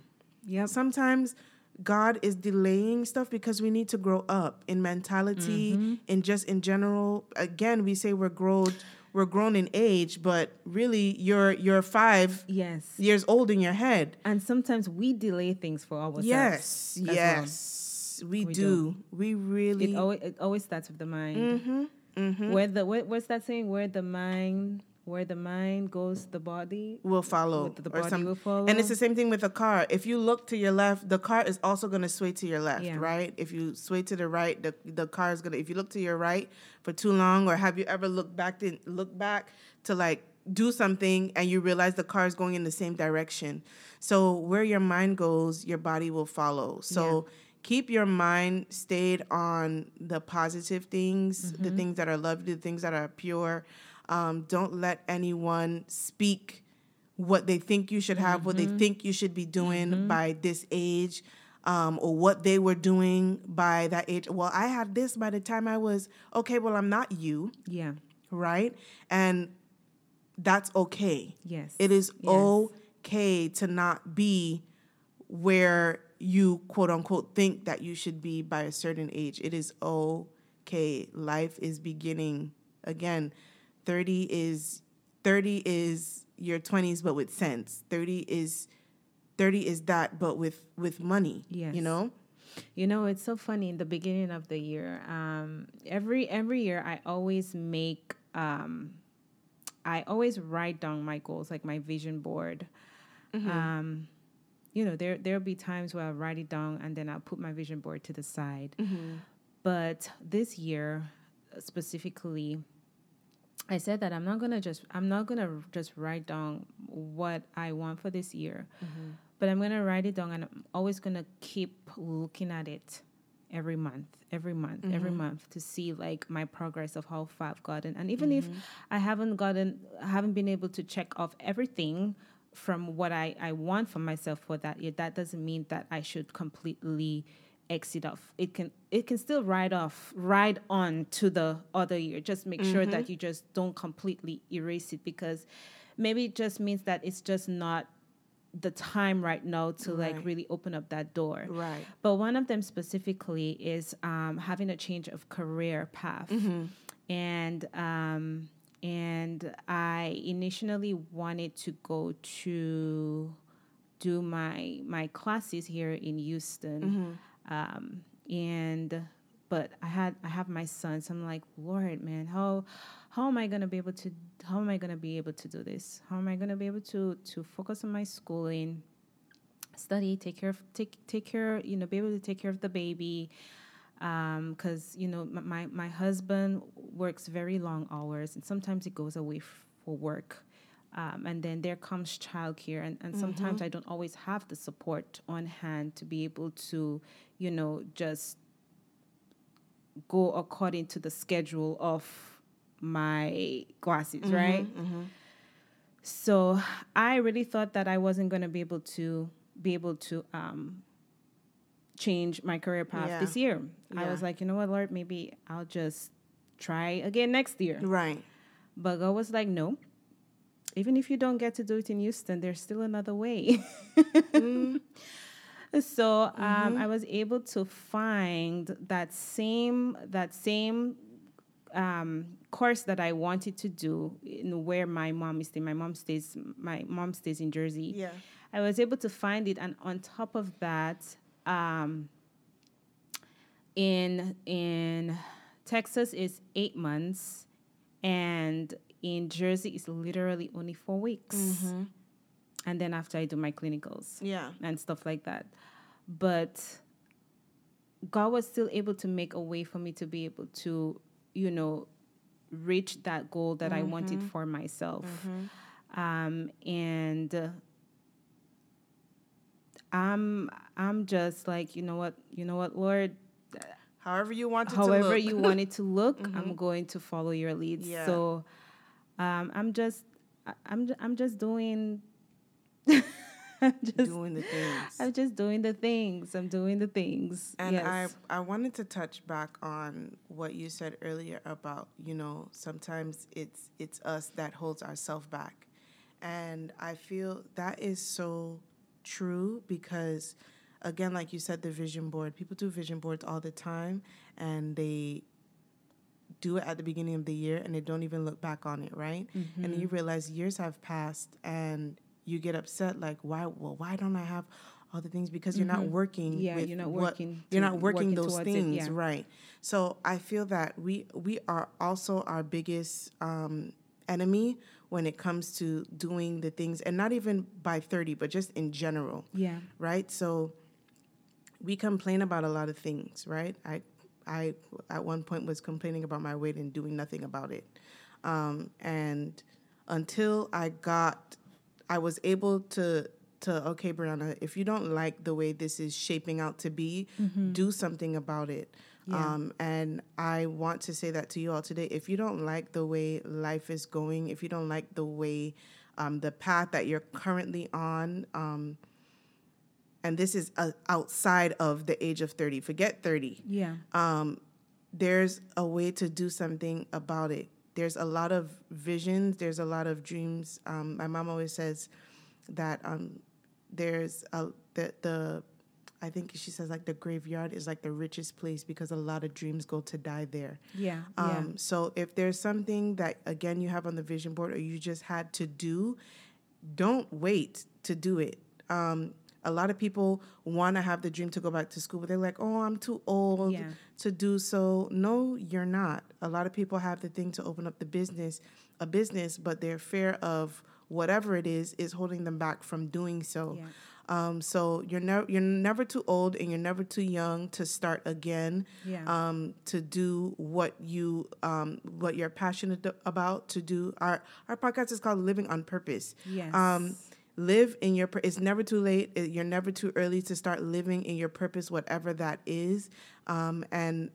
Yep. Sometimes God is delaying stuff because we need to grow up in mentality Mm-hmm. and just in general. Again, we say we're grown we're grown in age, but really you're you're five Yes. years old in your head. And sometimes we delay things for ourselves. Yes, as well. yes, we, We do. do. We really. It always it always starts with the mind. mm-hmm, mm-hmm. Where the where, what's that saying? Where the mind where the mind goes, the body will follow. The or body some- will follow. And it's the same thing with a car. If you look to your left, the car is also going to sway to your left, Yeah. right? If you sway to the right, the the car is going to. If you look to your right for too long, or have you ever looked back to look back to like do something and you realize the car is going in the same direction? So where your mind goes, your body will follow. So. Keep your mind stayed on the positive things, the Mm-hmm. things that are lovely, the things that are pure. Um, don't let anyone speak what they think you should have, what they Mm-hmm. think you should be doing by this age, um, or what they were doing by that age. Well, I had this by the time I was okay. Well, I'm not you, Yeah. right? And that's okay. Yes. It is Yes. okay to not be where you quote unquote think that you should be by a certain age. It is okay. Life is beginning again. 30 is 30 is your 20s but with sense. 30 is 30 is that but with with money. Yes. You know? You know, it's so funny in the beginning of the year. Um, every every year, I always make. Um, I always write down my goals, like my vision board. Um, you know, there there'll be times where i'll write it down and then I'll put my vision board to the side. But this year, specifically, I said that I'm not gonna just I'm not gonna just write down what I want for this year, mm-hmm. but I'm gonna write it down and I'm always gonna keep looking at it every month, every month, every mm-hmm. month to see like my progress of how far I've gotten. And even if mm-hmm. I haven't gotten, haven't been able to check off everything from what I, I want for myself for that year, that doesn't mean that I should completely exit off. It can it can still ride off, ride on to the other year. Just make sure that you just don't completely erase it because maybe it just means that it's just not the time right now to like really open up that door. Right. But one of them specifically is um, having a change of career path, and um, and I initially wanted to go to do my my classes here in Houston, um, and but I had I have my son, so I'm like, Lord, man, how how am I gonna be able to how am I gonna be able to do this? How am I gonna be able to to focus on my schooling? study take care of take take care you know be able to take care of the baby because you know my my husband works very long hours and sometimes he goes away f- for work um, and then there comes childcare and, and sometimes i don't always have the support on hand to be able to you know just go according to the schedule of my classes right so I really thought that I wasn't going to be able to be able to um, change my career path Yeah. this year. I was like, you know what, Lord, maybe I'll just try again next year. Right. But God was like, no. Even if you don't get to do it in Houston, there's still another way. So um, I was able to find that same that same um, course that I wanted to do in where my mom is staying. My mom stays. My mom stays in Jersey. Yeah. I was able to find it, and on top of that, um, in in Texas is eight months, and in Jersey is literally only four weeks. And then after I do my clinicals Yeah. and stuff like that. But God was still able to make a way for me to be able to, you know, reach that goal that I wanted for myself. Um, and uh, I'm I'm just like, you know what, you know what, Lord, However you want it however to look. you want it to look, I'm going to follow your lead. Yeah. So um, I'm just I'm I'm just doing I'm just doing the things. I'm just doing the things. I'm doing the things. And yes. I I wanted to touch back on what you said earlier about, you know, sometimes it's it's us that holds ourselves back. And I feel that is so true because again like you said the vision board, people do vision boards all the time and they do it at the beginning of the year and they don't even look back on it, right? Mm-hmm. And you realize years have passed and you get upset like why well why don't I have all the things because you're not working Mm-hmm. Yeah, with you're not what- working you're not working, working those towards it, things yeah. right so i feel that we we are also our biggest um, enemy when it comes to doing the things and not even by 30 but just in general yeah. right so we complain about a lot of things right i i at one point was complaining about my weight and doing nothing about it. Um, and until i got i was able to to okay brianna if you don't like the way this is shaping out to be do something about it. Yeah. um, and i want to say that to you all today. If you don't like the way life is going if you don't like the way um, the path that you're currently on um, and this is uh, outside of the age of 30 forget 30 Yeah. um, there's a way to do something about it. There's a lot of visions. There's a lot of dreams. Um, my mom always says that um, there's a the the I think she says like the graveyard is like the richest place because a lot of dreams go to die there. Yeah. yeah. Um, so if there's something that again you have on the vision board or you just had to do, don't wait to do it. Um, a lot of people want to have the dream to go back to school, but they're like, "Oh, I'm too old Yeah. to do so." No, you're not. A lot of people have the thing to open up the business, a business, but their fear of whatever it is is holding them back from doing so. Yeah. Um, so you're never you're never too old and you're never too young to start again. Yeah. Um, to do what you um, what you're passionate about. To do our our podcast is called Living on Purpose. Yes. Um, live in your. It's never too late. You're never too early to start living in your purpose, whatever that is. Um, and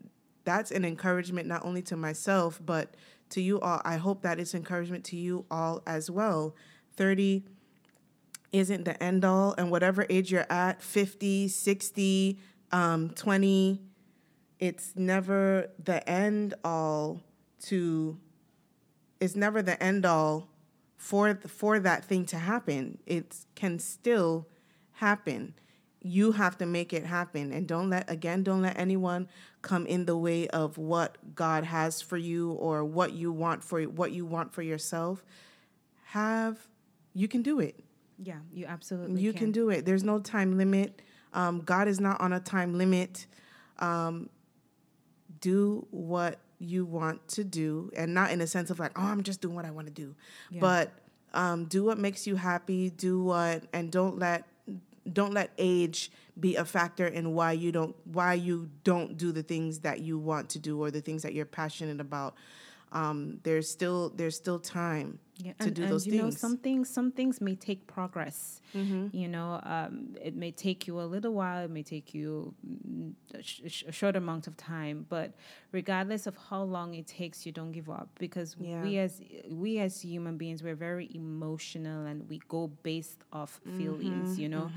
that's an encouragement not only to myself but to you all. I hope that it's encouragement to you all as well. Thirty isn't the end all and whatever age you're at 50 60 um, 20 it's never the end all to it's never the end all for for that thing to happen it can still happen you have to make it happen and don't let again don't let anyone come in the way of what god has for you or what you want for what you want for yourself have you can do it yeah. You absolutely you can. do it. There's no time limit. Um, God is not on a time limit. Um, do what you want to do, and not in a sense of like, oh, I'm just doing what I want to do, Yeah. but um, do what makes you happy. Do what, and don't let don't let age be a factor in why you don't why you don't do the things that you want to do or the things that you're passionate about. Um, there's still there's still time yeah. to and, do and those you know, things. some things, some things may take progress. You know, um, it may take you a little while. It may take you a, sh- a short amount of time, but regardless of how long it takes, you don't give up because Yeah. we as we as human beings, we're very emotional and we go based off feelings. You know.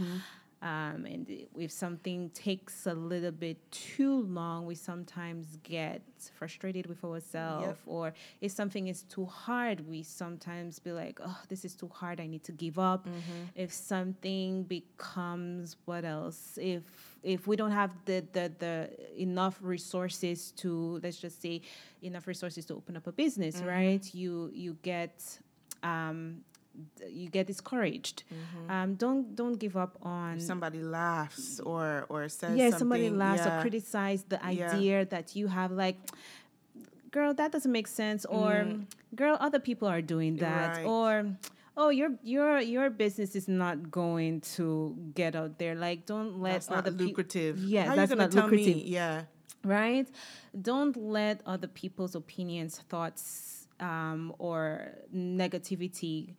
Um, and if something takes a little bit too long, we sometimes get frustrated with ourselves. Yep. Or if something is too hard, we sometimes be like, oh, this is too hard. I need to give up. If something becomes what else? If if we don't have the, the the enough resources to let's just say enough resources to open up a business, right? You you get um, you get discouraged. Um, don't don't give up on if somebody laughs or or says yeah somebody laughs yeah. or criticize the Yeah. idea that you have like girl that doesn't make sense or girl other people are doing that Mm. Right. or oh your your your business is not going to get out there like don't let that's not other people lucrative. Yes, How that's not lucrative. Me? Yeah, right don't let other people's opinions thoughts um, or negativity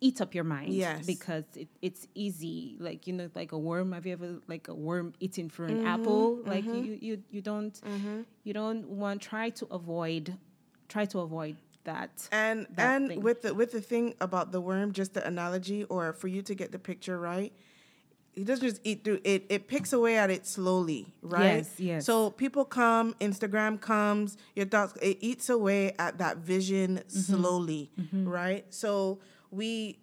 eat up your mind Yes. because it, it's easy like you know like a worm have you ever like a worm eating for an Mm-hmm, apple like you, you you don't you don't want try to avoid try to avoid that. And that and thing. with the with the thing about the worm, just the analogy, or for you to get the picture right, it doesn't just eat through it. It picks away at it slowly, right? Yes, yes. So people come, Instagram comes, your thoughts. It eats away at that vision Mm-hmm. slowly, right? So we,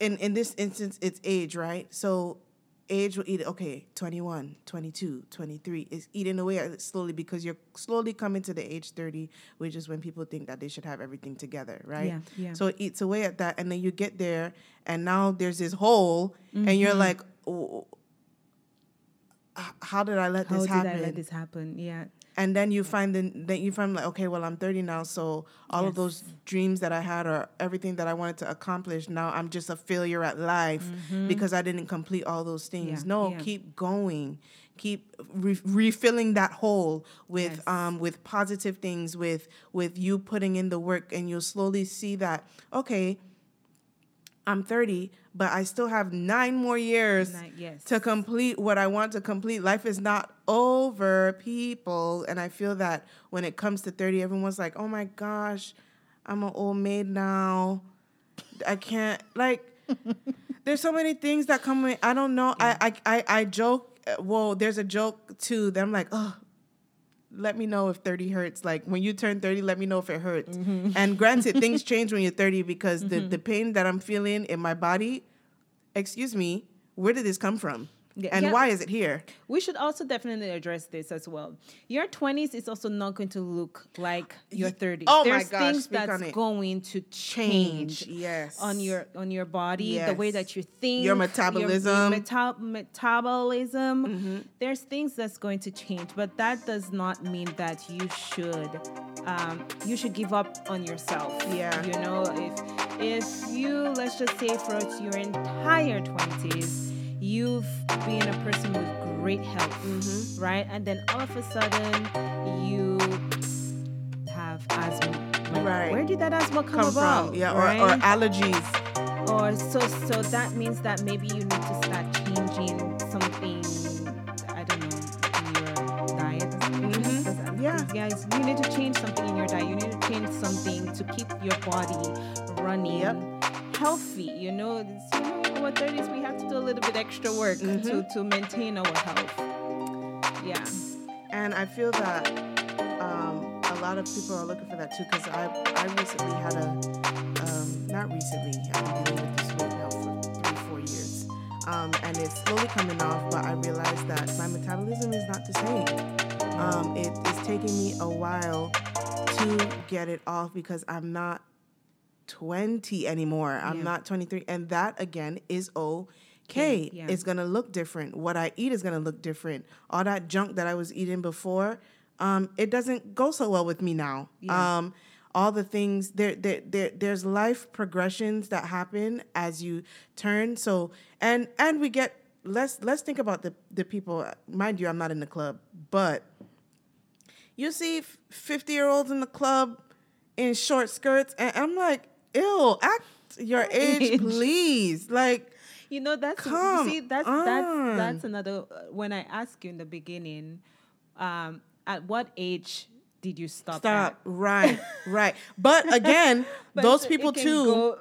in in this instance, it's age, right? So age will eat it okay 21 22 23 is eating away slowly because you're slowly coming to the age 30 which is when people think that they should have everything together right Yeah, yeah. so it eats away at that and then you get there and now there's this hole and you're Mm-hmm. like oh, how did i let How this happen how did I let this happen? Yeah. And then you find the, then you find like okay well i'm 30 now so all of those dreams that i had or everything that i wanted to accomplish now i'm just a failure at life because i didn't complete all those things Mm-hmm. Yeah, no yeah. keep going keep re- refilling that hole with Yes. um with positive things with with you putting in the work and you'll slowly see that okay i'm 30 but i still have nine more years Nine- yes. to complete what I want to complete. Life is not over, people. And I feel that when it comes to 30, everyone's like, oh my gosh, I'm an old maid now. I can't, like, there's so many things that come with, I don't know. I, I, I, I joke, uh, well, there's a joke too that I'm like, oh, let me know if 30 hurts. Like when you turn 30, let me know if it hurts. Mm-hmm. And granted, things change when you're 30 because the, mm-hmm. the pain that I'm feeling in my body, excuse me, where did this come from? And yeah. why is it here? We should also definitely address this as well. Your 20s is also not going to look like your 30s. oh my There's gosh, things that's going to change, yes. on your on your body, the way that you think, Your metabolism. Mm-hmm. meta- metabolism. There's things that's going to change, but that does not mean that you should um, you should give up on yourself. Yeah. you know, if if you let's just say for your entire 20s you've been a person with great health, Mm-hmm. right? And then all of a sudden you have asthma. Like, Right. Where did that asthma come, Come about? from, yeah, or, right? or allergies. or so so that means that maybe you need to start changing something. I don't know in your diet. Mm-hmm. Yeah. guys, you need to change something in your diet. You need to change something to keep your body running Yep. healthy. You know, it's, you know, in our thirties we have to do a little bit extra work to Mm-hmm. to maintain our health. Yeah. And I feel that um, a lot of people are looking for that too because I, I recently had a, um, not recently, I've been dealing with this weight now for three, four years. Um, and it's slowly coming off, but I realized that my metabolism is not the same. Um, it is taking me a while to get it off because I'm not 20 anymore. I'm not 23. And that again is okay. Yeah. It's gonna look different. What I eat is gonna look different. All that junk that I was eating before, um, it doesn't go so well with me now. Yeah. Um, all the things there, there, there, there's life progressions that happen as you turn. So and and we get let's let's think about the the people. Mind you, I'm not in the club, but you see 50 year olds in the club in short skirts, and I'm like, ew, act your age, please. Like, You know that's Come see that's on. that's that's another uh, when I asked you in the beginning, um, at what age did you stop? stop. at? Right, right. But again, But those people too. go-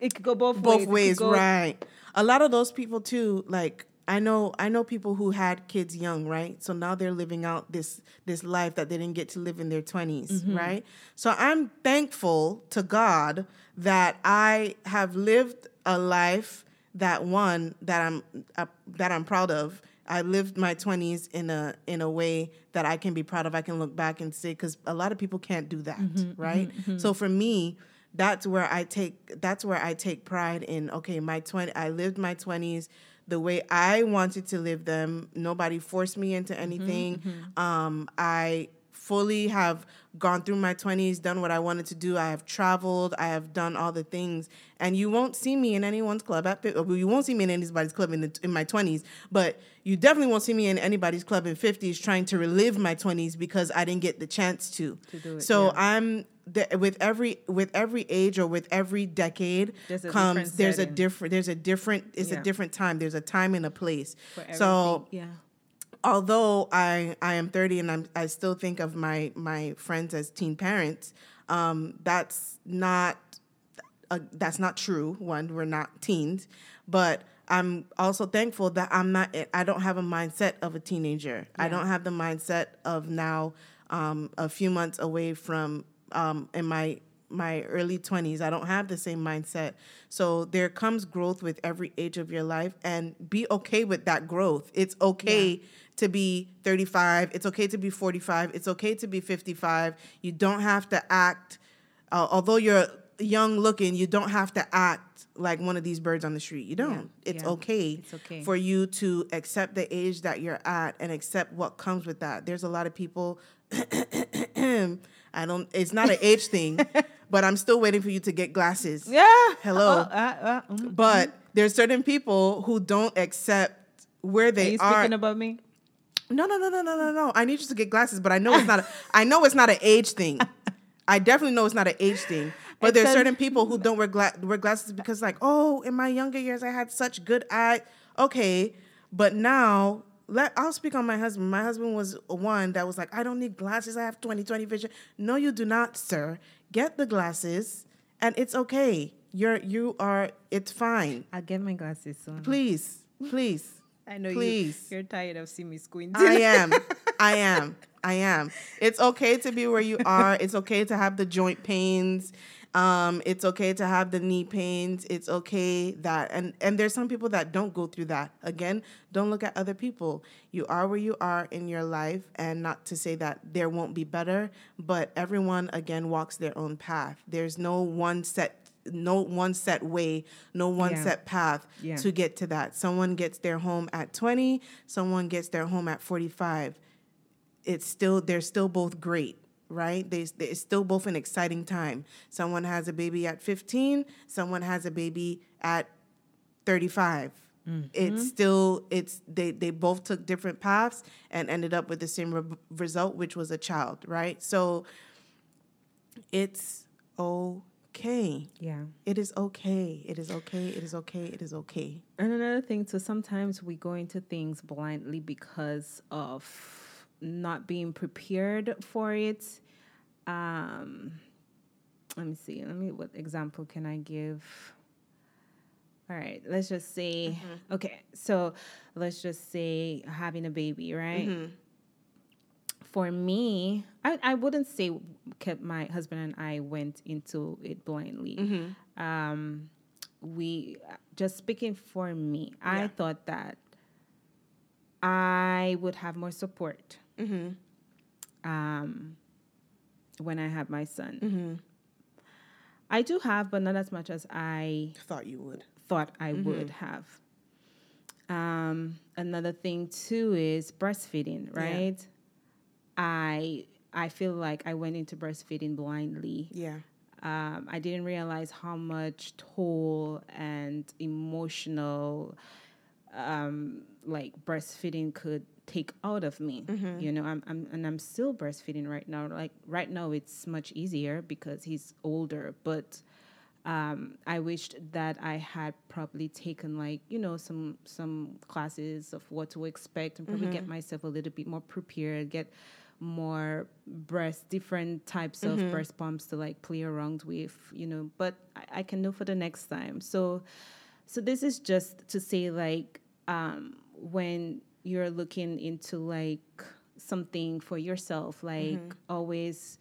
it could go both, both ways. Ways, go- right? A lot of those people too, like I know, I know people who had kids young, right? So now they're living out this this life that they didn't get to live in their 20s, Mm-hmm. right? So I'm thankful to God that I have lived a life that one that I'm uh, that I'm proud of. I lived my 20s in a in a way that I can be proud of. I can look back and say cuz a lot of people can't do that, Mm-hmm, right? So for me, that's where I take that's where I take pride in okay, my 20 I lived my 20s the way I wanted to live them. Nobody forced me into anything. Um, I fully have gone through my 20s, done what I wanted to do. I have traveled, I have done all the things. And you won't see me in anyone's club at you won't see me in anybody's club in, the, in my 20s, but you definitely won't see me in anybody's club in 50s trying to relive my 20s because I didn't get the chance to. To do it, so yeah. I'm the, with every with every age or with every decade There's comes there's a different there's a different it's Yeah. a different time there's a time and a place for so yeah. Although I I am 30 and I'm I still think of my my friends as teen parents, um, that's not uh, that's not true. One, we're not teens, but I'm also thankful that I'm not. I don't have a mindset of a teenager. I don't have the mindset of now um, a few months away from um, in my my early 20s. I don't have the same mindset. So there comes growth with every age of your life and be okay with that growth. It's okay Yeah. to be 35, it's okay to be 45, it's okay to be 55. You don't have to act uh, although you're young looking, you don't have to act like one of these birds on the street. You don't. It's yeah. okay It's okay. for you to accept the age that you're at and accept what comes with that. There's a lot of people I don't it's not an age thing, but I'm still waiting for you to get glasses. Yeah. Hello. Uh, uh, mm. But there's certain people who don't accept where Are they you are. speaking about me? No, no, no, no, no, no, no. I need you to get glasses, but I know it's not. A, I know it's not an age thing. I definitely know it's not an age thing. But there's certain people who don't wear, gla- wear glasses because, like, oh, in my younger years, I had such good eye. Okay, but now let I'll speak on my husband. My husband was one that was like, I don't need glasses. I have 20/20 vision. No, you do not, sir. Get the glasses, and it's okay. You're you are. It's fine. I'll get my glasses soon. Please, please. I know please. you, you're tired of seeing me squinting. I am. I am. I am. It's okay to be where you are. It's okay to have the joint pains. Um, it's okay to have the knee pains. It's okay that and and there's some people that don't go through that. Again, don't look at other people. You are where you are in your life and not to say that there won't be better, but everyone again walks their own path. There's no one set no one set way, no one Yeah. set path Yeah. to get to that. Someone gets their home at 20, someone gets their home at 45. It's still they're still both great, right? They they- it's still both an exciting time. Someone has a baby at 15, someone has a baby at 35. It's mm-hmm. still it's they they both took different paths and ended up with the same re- result which was a child, right? So it's okay. Yeah. It is okay. It is okay. It is okay. It is okay. And another thing too, sometimes we go into things blindly because of not being prepared for it. Um, let me see. Let me. What example can I give? All right. Let's just say. Okay. So let's just say having a baby, right? For me, I, I wouldn't say kept my husband and I went into it blindly. Um, we just speaking for me, I thought that I would have more support Mm-hmm. um, when I had my son. Mm-hmm. I do have, but not as much as I Thought you would. thought I would have. Um, another thing too is breastfeeding, Yeah. right? I I feel like I went into breastfeeding blindly. Yeah. Um, I didn't realize how much toll and emotional um, like breastfeeding could take out of me. You know, I'm, I'm and I'm still breastfeeding right now. Like right now, it's much easier because he's older, but um, I wished that I had probably taken like you know some some classes of what to expect and probably get myself a little bit more prepared, get more breast different types of breast pumps to like play around with, you know. But I, I can know for the next time. So so this is just to say like um, when you're looking into like something for yourself, like always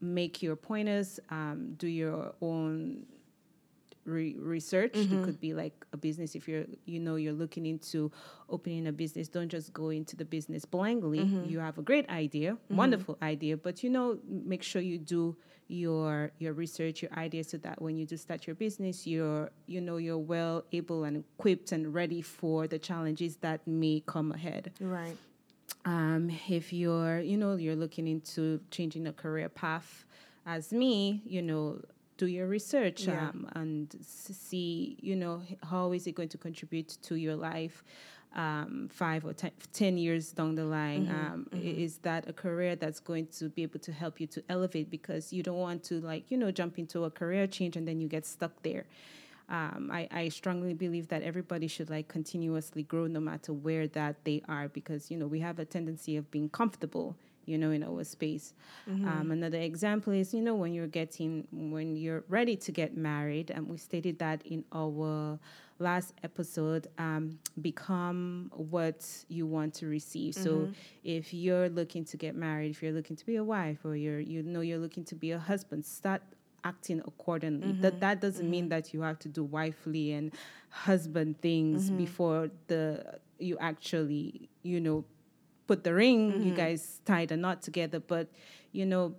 make your pointers, um, do your own re- research. It mm-hmm. could be like a business if you're you know you're looking into opening a business. Don't just go into the business blindly. Mm-hmm. You have a great idea, mm-hmm. wonderful idea, but you know make sure you do your your research, your ideas, so that when you do start your business, you're you know you're well able and equipped and ready for the challenges that may come ahead Right. um, if you're you know you're looking into changing a career path as me you know do your research Yeah. um, and see you know how is it going to contribute to your life um, five or ten, years down the line. Um, i- is that a career that's going to be able to help you to elevate? Because you don't want to like you know jump into a career change and then you get stuck there. Um, I, I strongly believe that everybody should like continuously grow no matter where that they are because you know we have a tendency of being comfortable you know in our space. Mm-hmm. Um, another example is you know when you're getting when you're ready to get married and we stated that in our last episode um, become what you want to receive. So mm-hmm. if you're looking to get married if you're looking to be a wife or you're you know you're looking to be a husband start acting accordingly. That mm-hmm. that doesn't mean that you have to do wifely and husband things before the you actually you know put the ring you guys tie the knot together but you know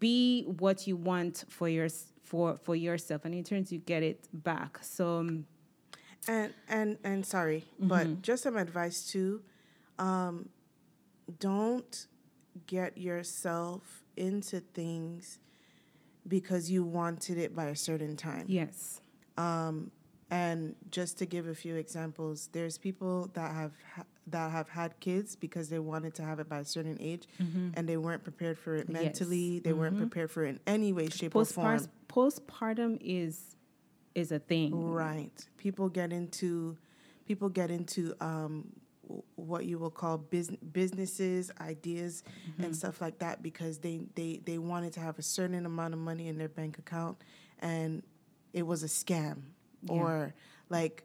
be what you want for your for for yourself and in turns you get it back so um, And and and sorry, Mm-hmm. but just some advice too. Um, don't get yourself into things because you wanted it by a certain time. yes Um, and just to give a few examples, there's people that have ha- that have had kids because they wanted to have it by a certain age, and they weren't prepared for it Mm-hmm. Yes. Mm-hmm. mentally. They weren't prepared for it in any way, shape, or form. Postpartum is is a thing Right. People get into people get into um, what you will call bus- businesses, ideas, Mm-hmm. and stuff like that because they, they they wanted to have a certain amount of money in their bank account, and it was a scam, Yeah. or like.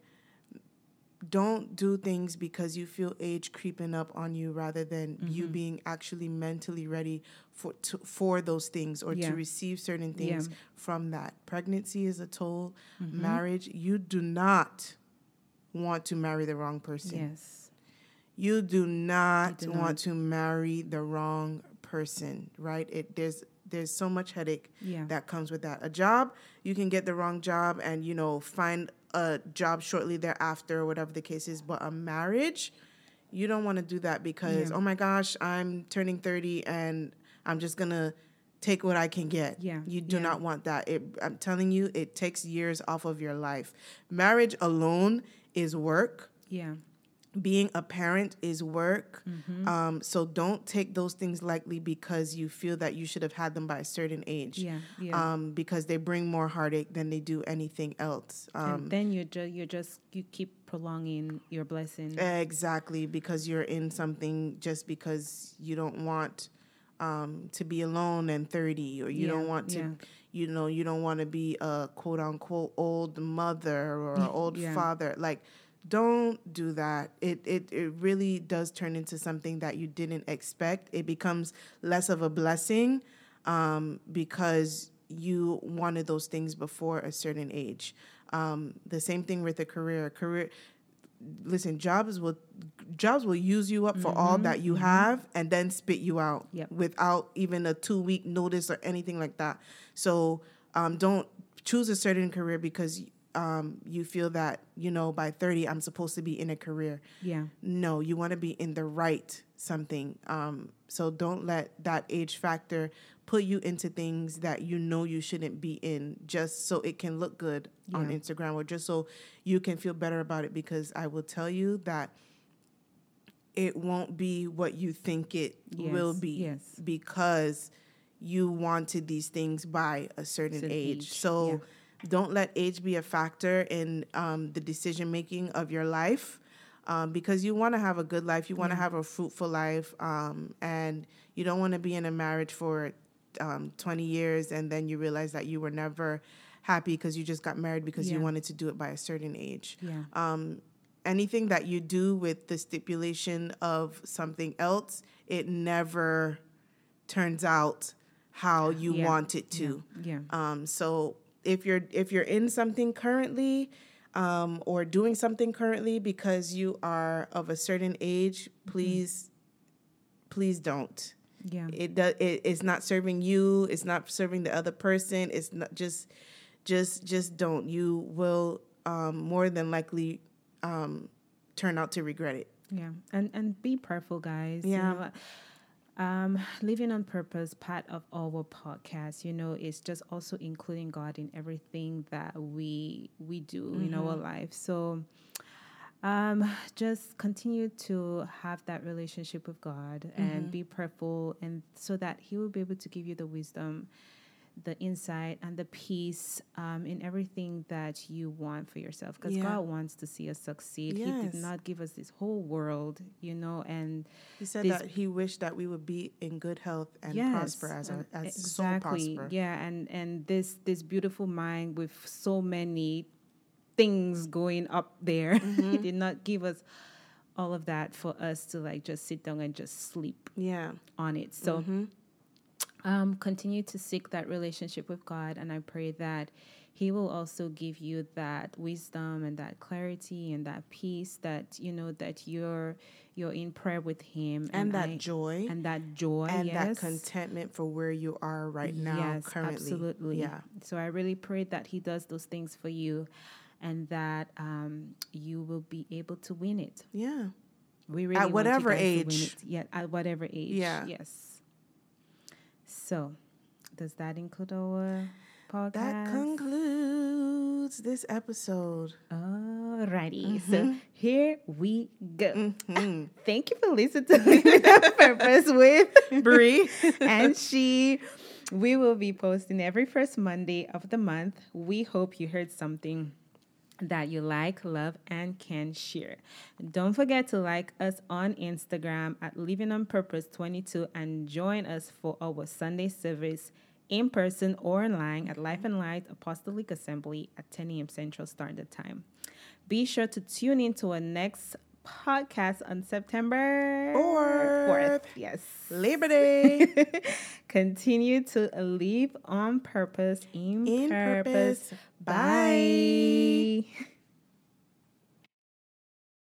Don't do things because you feel age creeping up on you, rather than you Mm-hmm. being actually mentally ready for to, for those things or Yeah. to receive certain Yeah. things from that. Pregnancy is a toll. Mm-hmm. Marriage, you do not want to marry the wrong person. yes You do not do want not. to marry the wrong person, right? It there's there's so much headache Yeah. that comes with that. A job, you can get the wrong job and you know find a job shortly thereafter or whatever the case is, but a marriage, you don't want to do that because Yeah. oh my gosh, I'm turning 30 and I'm just going to take what I can get. Yeah, You do yeah. not want that. It I'm telling you, it takes years off of your life. Marriage alone is work yeah being a parent is work. Mm-hmm. Um, so don't take those things lightly because you feel that you should have had them by a certain age. yeah yeah Um, because they bring more heartache than they do anything else. Um, and then you just you just you keep prolonging your blessing exactly because you're in something just because you don't want um, to be alone and 30 or you Yeah, don't want to yeah. you know you don't want to be a quote unquote old mother or old father like don't do that. It, it it really does turn into something that you didn't expect. It becomes less of a blessing um, because you wanted those things before a certain age. Um, the same thing with a career. Career listen jobs will jobs will use you up for all that you have and then spit you out Yep. without even a two week notice or anything like that. So um, don't choose a certain career because um, you feel that you know by 30 i'm supposed to be in a career. Yeah. No you want to be in the right something. Um, so don't let that age factor put you into things that you know you shouldn't be in just so it can look good on instagram or just so you can feel better about it because i will tell you that it won't be what you think it will be yes. because you wanted these things by a certain Certain age. age, So don't let age be a factor in um, the decision making of your life um, because you want to have a good life. You want to have a fruitful life um, and you don't want to be in a marriage for um, 20 years and then you realize that you were never happy because you just got married because you wanted to do it by a certain age yeah um, anything that you do with the stipulation of something else, it never turns out how you Yeah. want it to. yeah Um, so if you're if you're in something currently, um, or doing something currently because you are of a certain age, please, please don't. yeah It does. It, it's not serving you. It's not serving the other person. It's not just, just, just don't. You will um, more than likely um, turn out to regret it. Yeah, and and be prayerful, guys. Yeah. You know, um, living on purpose, part of our podcast, you know, is just also including God in everything that we we do in our life. So, um, just continue to have that relationship with God and be prayerful, and so that He will be able to give you the wisdom the insight and the peace um, in everything that you want for yourself because Yeah. God wants to see us succeed. He did not give us this whole world, you know, and He said this- that he wished that we would be in good health and yes, prosper as a and as soul prosper. Yeah, and and this this beautiful mind with so many things going up there. he Mm-hmm. did not give us all of that for us to like just sit down and just sleep Yeah. on it. So Mm-hmm. Um, continue to seek that relationship with God, and I pray that He will also give you that wisdom and that clarity and that peace that you know that you're you're in prayer with Him And, that I- joy and that joy and yes. that contentment for where you are right now yes, currently. absolutely. Yeah. So I really pray that He does those things for you, and that um, you will be able to win it. Yeah. We really at whatever guys to win age. Yeah, at whatever age. Yeah. Yes. So, does that include our podcast? That concludes this episode. Alrighty. Mm-hmm. So here we go. Mhm. Thank you for listening to Purpose with Bree. and she. We will be posting every first Monday of the month. We hope you heard something that you like, love, and can share. Don't forget to like us on Instagram at Living on Purpose 22 and join us for our Sunday service in person or online at Life and Light Apostolic Assembly at 10 a.m. Central Standard Time. Be sure to tune in to our next podcast on September Fourth. 4th. Yes. Labor Day. Continue to live on purpose, in, In purpose. purpose. Bye.